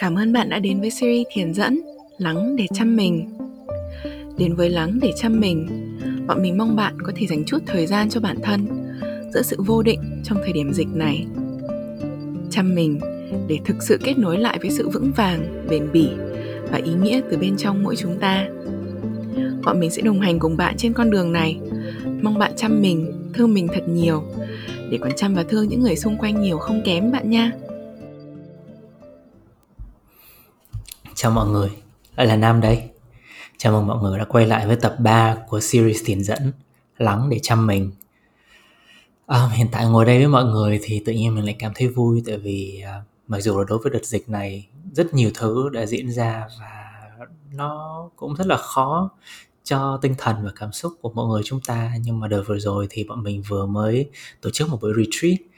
Cảm ơn bạn đã đến với series thiền dẫn Lắng để chăm mình. Đến với Lắng để chăm mình Bọn mình mong bạn có thể dành chút thời gian cho bản thân Giữa sự vô định trong thời điểm dịch này. Chăm mình để thực sự kết nối lại với sự vững vàng, bền bỉ và ý nghĩa từ bên trong mỗi chúng ta. Bọn mình sẽ đồng hành cùng bạn trên con đường này. Mong bạn chăm mình, thương mình thật nhiều. Để còn chăm và thương những người xung quanh nhiều không kém bạn nha. Chào mọi người, lại là Nam đây. Chào mừng mọi người đã quay lại với tập 3 của series tiền dẫn Lắng để chăm mình. À, hiện tại ngồi đây với mọi người thì tự nhiên mình lại cảm thấy vui tại vì à, mặc dù là đối với đợt dịch này rất nhiều thứ đã diễn ra và nó cũng rất là khó cho tinh thần và cảm xúc của mọi người chúng ta nhưng mà đợt vừa rồi thì bọn mình vừa mới tổ chức một buổi retreat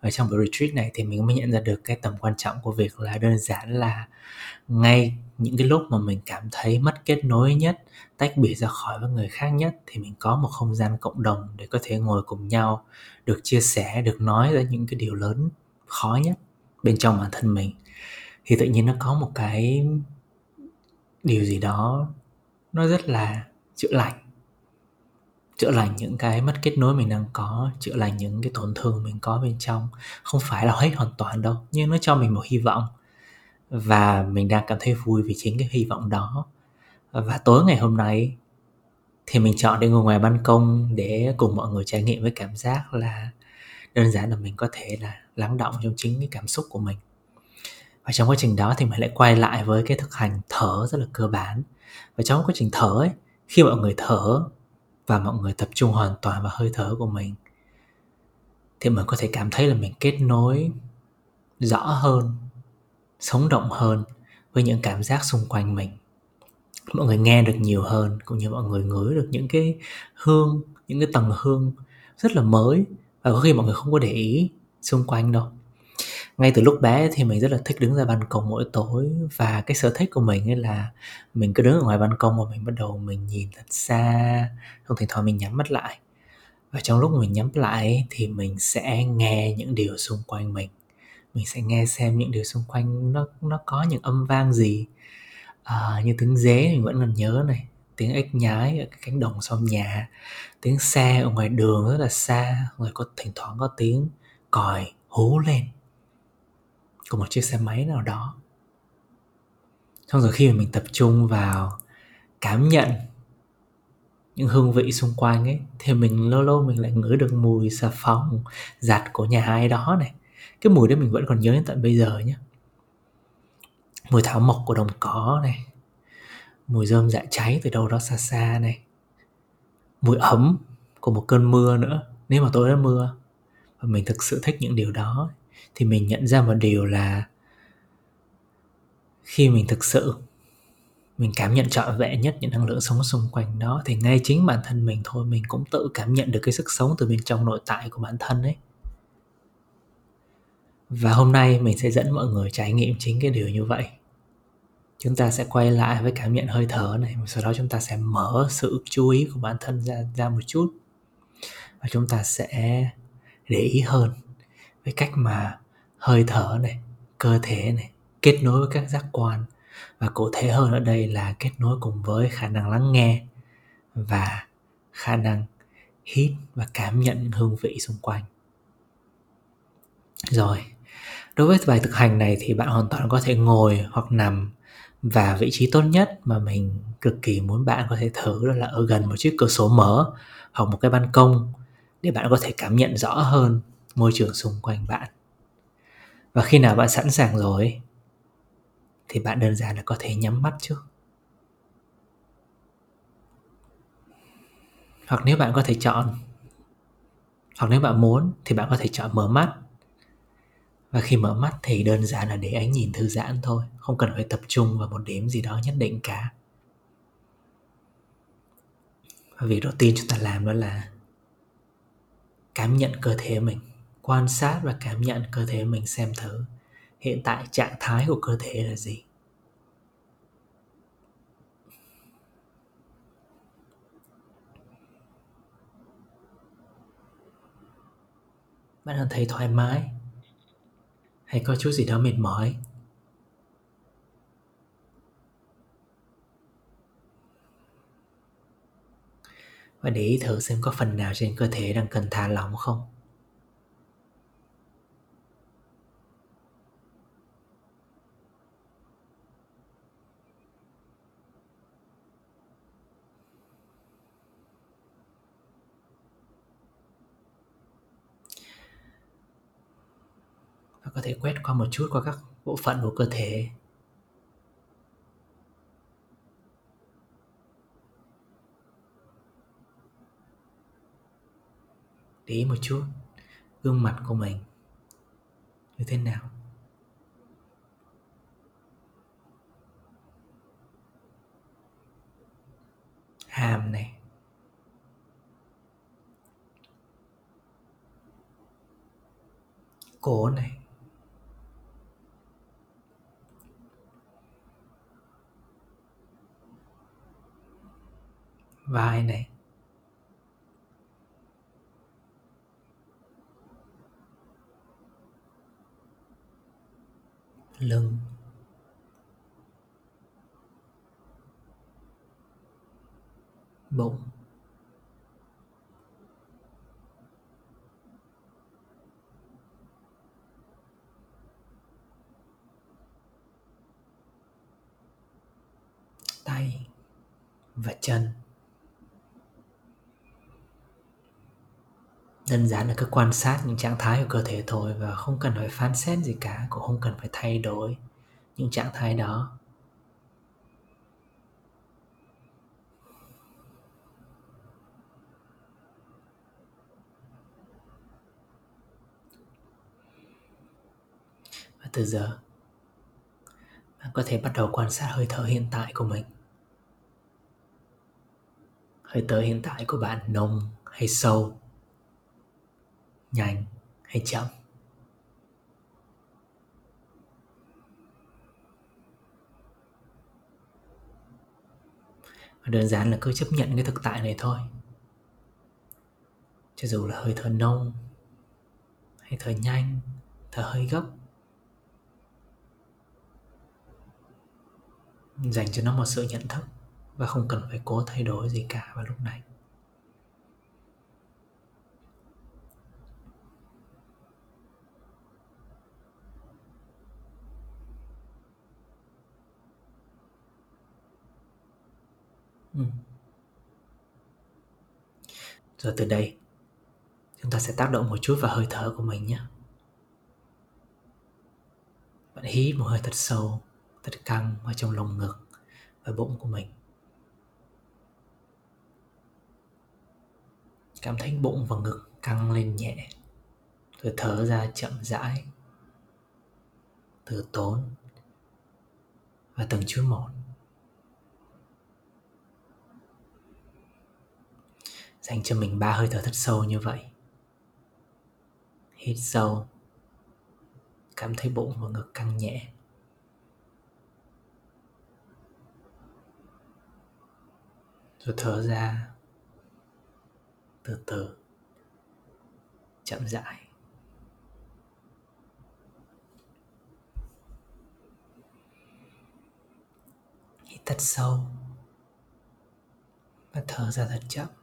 ở trong buổi retreat này thì mình mới nhận ra được cái tầm quan trọng của việc là đơn giản là ngay những cái lúc mà mình cảm thấy mất kết nối nhất, tách biệt ra khỏi với người khác nhất thì mình có một không gian cộng đồng để có thể ngồi cùng nhau, được chia sẻ, được nói ra những cái điều lớn, khó nhất bên trong bản thân mình. Thì tự nhiên nó có một cái điều gì đó nó rất là chữa lành chữa lành những cái mất kết nối mình đang có, chữa lành những cái tổn thương mình có bên trong. Không phải là hết hoàn toàn đâu, nhưng nó cho mình một hy vọng. Và mình đang cảm thấy vui vì chính cái hy vọng đó. Và tối ngày hôm nay thì mình chọn đi ngồi ngoài ban công để cùng mọi người trải nghiệm với cảm giác là đơn giản là mình có thể là lắng động trong chính cái cảm xúc của mình. Và trong quá trình đó thì mình lại quay lại với cái thực hành thở rất là cơ bản. Và trong quá trình thở ấy, khi mọi người thở và mọi người tập trung hoàn toàn vào hơi thở của mình. Thì mình có thể cảm thấy là mình kết nối rõ hơn, sống động hơn với những cảm giác xung quanh mình. Mọi người nghe được nhiều hơn, cũng như mọi người ngửi được những cái hương, những cái tầng hương rất là mới và có khi mọi người không có để ý xung quanh đâu ngay từ lúc bé thì mình rất là thích đứng ra ban công mỗi tối và cái sở thích của mình ấy là mình cứ đứng ở ngoài ban công và mình bắt đầu mình nhìn thật xa không thỉnh thoảng mình nhắm mắt lại. Và trong lúc mình nhắm lại thì mình sẽ nghe những điều xung quanh mình. Mình sẽ nghe xem những điều xung quanh nó nó có những âm vang gì. À, như tiếng dế mình vẫn còn nhớ này tiếng ếch nhái ở cái cánh đồng sau nhà tiếng xe ở ngoài đường rất là xa rồi có thỉnh thoảng có tiếng còi hú lên của một chiếc xe máy nào đó. Xong rồi khi mà mình tập trung vào cảm nhận những hương vị xung quanh ấy, thì mình lâu lâu mình lại ngửi được mùi xà phòng, giặt của nhà ai đó này. Cái mùi đấy mình vẫn còn nhớ đến tận bây giờ nhé mùi thảo mộc của đồng cỏ này, mùi rơm dạ cháy từ đâu đó xa xa này. Mùi ấm của một cơn mưa nữa, nếu mà tối đã mưa và mình thực sự thích những điều đó thì mình nhận ra một điều là khi mình thực sự mình cảm nhận trọn vẹn nhất những năng lượng sống xung quanh đó, thì ngay chính bản thân mình thôi, mình cũng tự cảm nhận được cái sức sống từ bên trong nội tại của bản thân ấy. Và hôm nay mình sẽ dẫn mọi người trải nghiệm chính cái điều như vậy. Chúng ta sẽ quay lại với cảm nhận hơi thở này, sau đó chúng ta sẽ mở sự chú ý của bản thân ra ra một chút. Và chúng ta sẽ để ý hơn với cách mà hơi thở này, cơ thể này, kết nối với các giác quan. Và cụ thể hơn ở đây là kết nối cùng với khả năng lắng nghe và khả năng hít và cảm nhận hương vị xung quanh. Rồi, đối với bài thực hành này thì bạn hoàn toàn có thể ngồi hoặc nằm và vị trí tốt nhất mà mình cực kỳ muốn bạn có thể thử đó là ở gần một chiếc cửa sổ mở hoặc một cái ban công để bạn có thể cảm nhận rõ hơn môi trường xung quanh bạn. Và khi nào bạn sẵn sàng rồi thì bạn đơn giản là có thể nhắm mắt trước. Hoặc nếu bạn có thể chọn, hoặc nếu bạn muốn thì bạn có thể chọn mở mắt. Và khi mở mắt thì đơn giản là để ánh nhìn thư giãn thôi, không cần phải tập trung vào một điểm gì đó nhất định cả. Và việc đầu tiên chúng ta làm đó là cảm nhận cơ thể mình quan sát và cảm nhận cơ thể mình xem thử. Hiện tại trạng thái của cơ thể là gì? Bạn đang thấy thoải mái? Hay có chút gì đó mệt mỏi? Và để ý thử xem có phần nào trên cơ thể đang cần thả lỏng không? Thể quét qua một chút qua các bộ phận của cơ thể. Để ý một chút, gương mặt của mình như thế nào? Hàm này. Cổ này. Vai này. Lưng. Bụng. Tay và chân. Đơn giản là cứ quan sát những trạng thái của cơ thể thôi và không cần phải phán xét gì cả, cũng không cần phải thay đổi những trạng thái đó. Và từ giờ, bạn có thể bắt đầu quan sát hơi thở hiện tại của mình. Hơi thở hiện tại của bạn nông hay sâu? Nhanh hay chậm? Và đơn giản là cứ chấp nhận cái thực tại này thôi. Cho dù là hơi thở nông, hay thở nhanh, thở hơi gấp, dành cho nó một sự nhận thức và không cần phải cố thay đổi gì cả vào lúc này. Ừ. rồi từ đây, chúng ta sẽ tác động một chút vào hơi thở của mình nhé. Bạn hít một hơi thật sâu, thật căng vào trong lồng ngực và bụng của mình. Cảm thấy bụng và ngực căng lên nhẹ, rồi thở ra chậm rãi, từ tốn và từng chút một. Dành cho mình ba hơi thở thật sâu như vậy. Hít sâu, cảm thấy bụng và ngực căng nhẹ. Rồi thở ra, từ từ, chậm rãi. Hít thật sâu và thở ra thật chậm.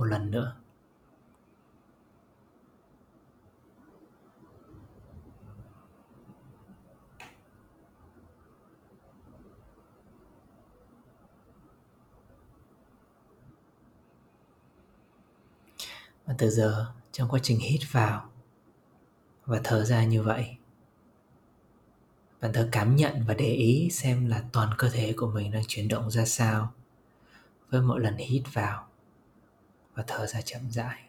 Một lần nữa. Và từ giờ, trong quá trình hít vào và thở ra như vậy, bạn thử cảm nhận và để ý xem là toàn cơ thể của mình đang chuyển động ra sao với mỗi lần hít vào và thở ra chậm rãi.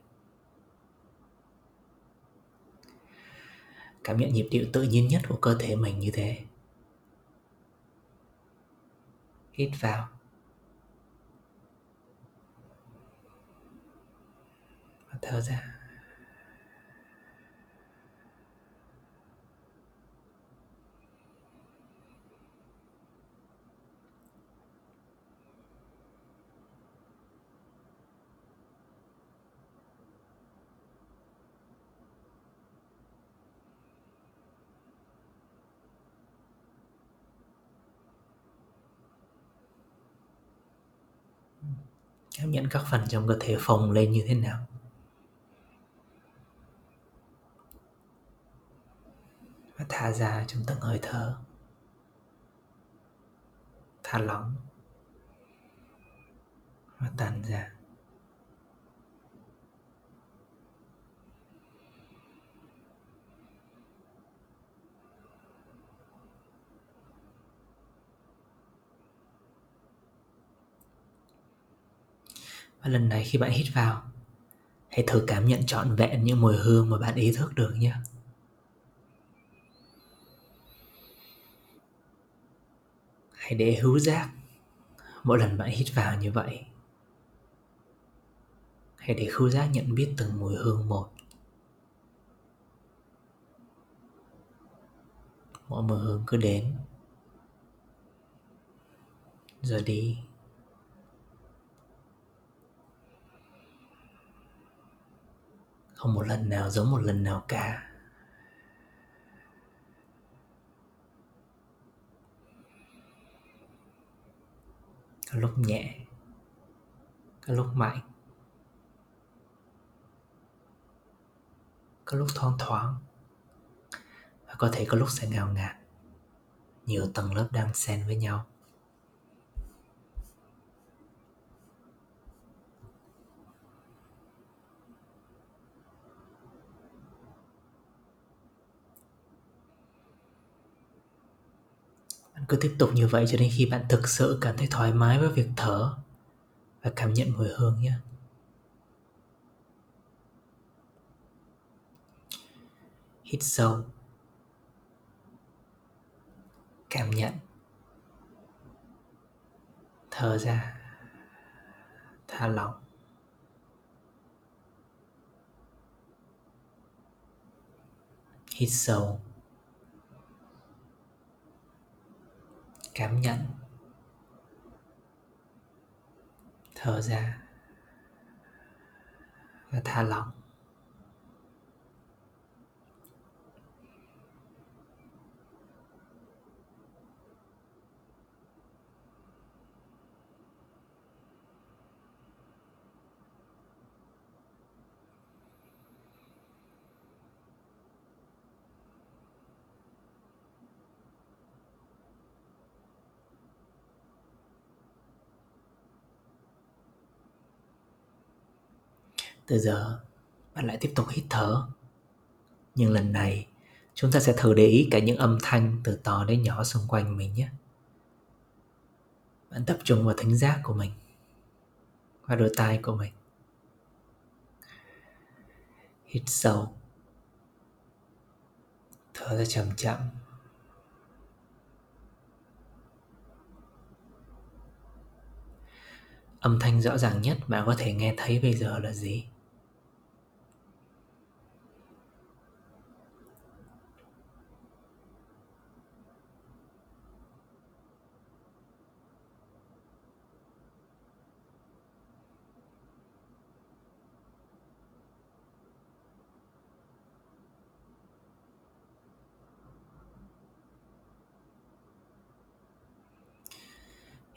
Cảm nhận nhịp điệu tự nhiên nhất của cơ thể mình như thế. Hít vào. Và thở ra. Cảm nhận các phần trong cơ thể phồng lên như thế nào? Và thả ra trong từng hơi thở. Thả lỏng. Và tàn ra. Và lần này khi bạn hít vào, hãy thử cảm nhận trọn vẹn những mùi hương mà bạn ý thức được nhé. Hãy để hữu giác mỗi lần bạn hít vào như vậy. Hãy để khứu giác nhận biết từng mùi hương một. Mỗi mùi hương cứ đến. Rồi đi. Không một lần nào giống một lần nào cả. Có lúc nhẹ, có lúc mạnh, có lúc thoáng thoáng và có thể có lúc sẽ ngào ngạt. Nhiều tầng lớp đang xen với nhau. Cứ tiếp tục như vậy cho đến khi bạn thực sự cảm thấy thoải mái với việc thở và cảm nhận mùi hương nhé. Hít sâu. Cảm nhận. Thở ra. Thả lỏng. Hít sâu. Cảm nhận. Thở ra và thả lỏng. Từ giờ, bạn lại tiếp tục hít thở. Nhưng lần này, chúng ta sẽ thử để ý cả những âm thanh từ to đến nhỏ xung quanh mình nhé. Bạn tập trung vào thính giác của mình và đôi tai của mình. Hít sâu, thở ra chậm chậm. Âm thanh rõ ràng nhất bạn có thể nghe thấy bây giờ là gì?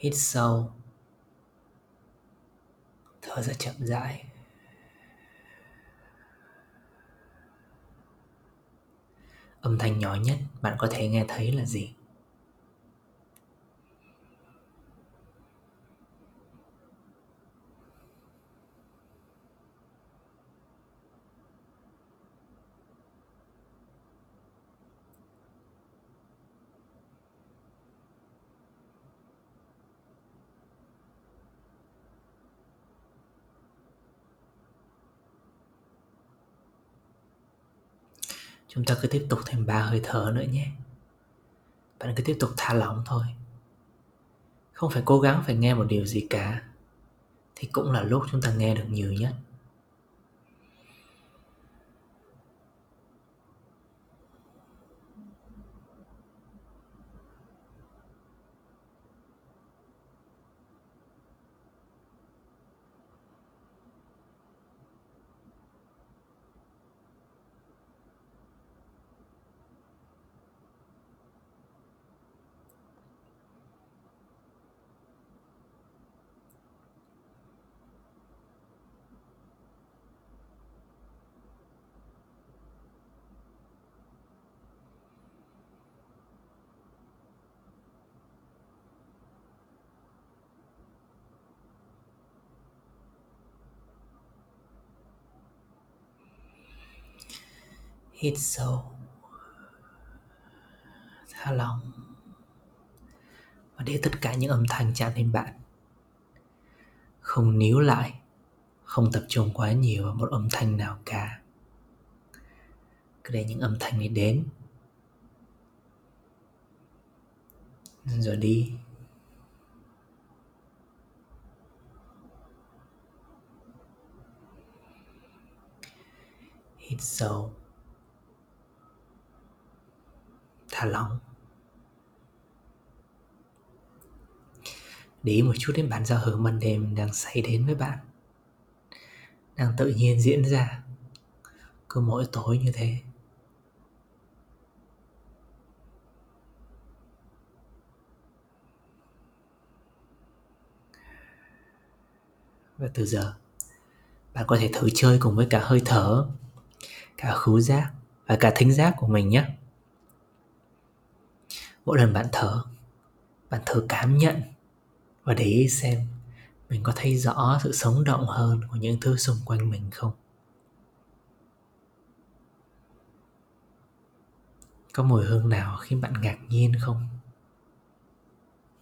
Hít sâu. Thở ra chậm rãi. Âm thanh nhỏ nhất bạn có thể nghe thấy là gì? Chúng ta cứ tiếp tục thêm ba hơi thở nữa nhé. Bạn cứ tiếp tục thả lỏng thôi. Không phải cố gắng phải nghe một điều gì cả. Thì cũng là lúc chúng ta nghe được nhiều nhất. Hít sâu, thả lỏng và để tất cả những âm thanh chạm đến bạn. Không níu lại, không tập trung quá nhiều vào một âm thanh nào cả. Cứ để những âm thanh này đến. Rồi đi. Hít sâu. Thả lỏng để ý một chút đến bản giao hưởng ban đêm đang xảy đến với bạn. Đang tự nhiên diễn ra. Cứ mỗi tối như thế. Và từ giờ, bạn có thể thử chơi cùng với cả hơi thở, cả khứu giác và cả thính giác của mình nhé mỗi lần bạn thở, bạn thử cảm nhận và để ý xem mình có thấy rõ sự sống động hơn của những thứ xung quanh mình không. Có mùi hương nào khiến bạn ngạc nhiên không?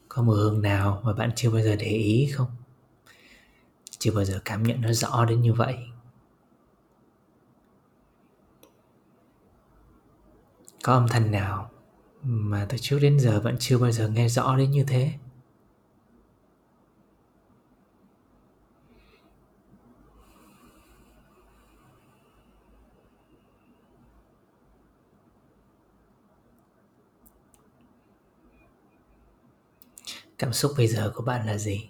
Có mùi hương nào mà bạn chưa bao giờ để ý không? Chưa bao giờ cảm nhận nó rõ đến như vậy. Có âm thanh nào mà từ trước đến giờ vẫn chưa bao giờ nghe rõ đến như thế. Cảm xúc bây giờ của bạn là gì?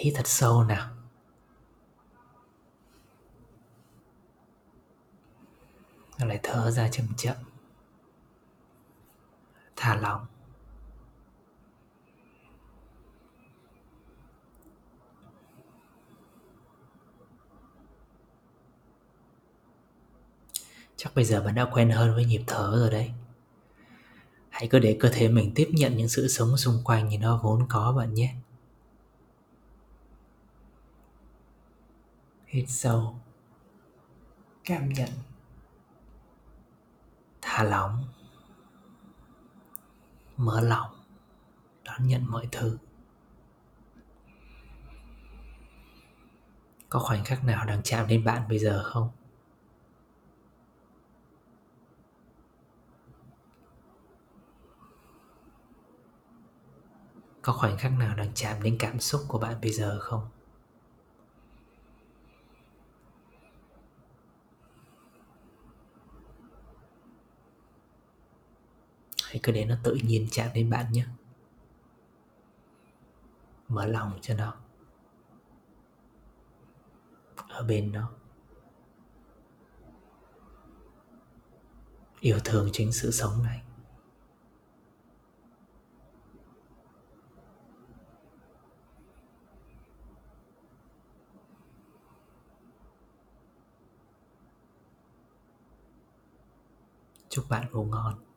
Hít thật sâu nào. Rồi lại thở ra chậm chậm. Thả lỏng. Chắc bây giờ bạn đã quen hơn với nhịp thở rồi đấy. Hãy cứ để cơ thể mình tiếp nhận những sự sống xung quanh như nó vốn có bạn nhé. Hít sâu, cảm nhận thả lỏng, mở lòng, đón nhận mọi thứ. Có khoảnh khắc nào đang chạm đến bạn bây giờ không? Có khoảnh khắc nào đang chạm đến cảm xúc của bạn bây giờ không? Hãy cứ để nó tự nhiên chạm đến bạn nhé. Mở lòng cho nó. Ở bên nó. Yêu thương chính sự sống này. Chúc bạn ngủ ngon.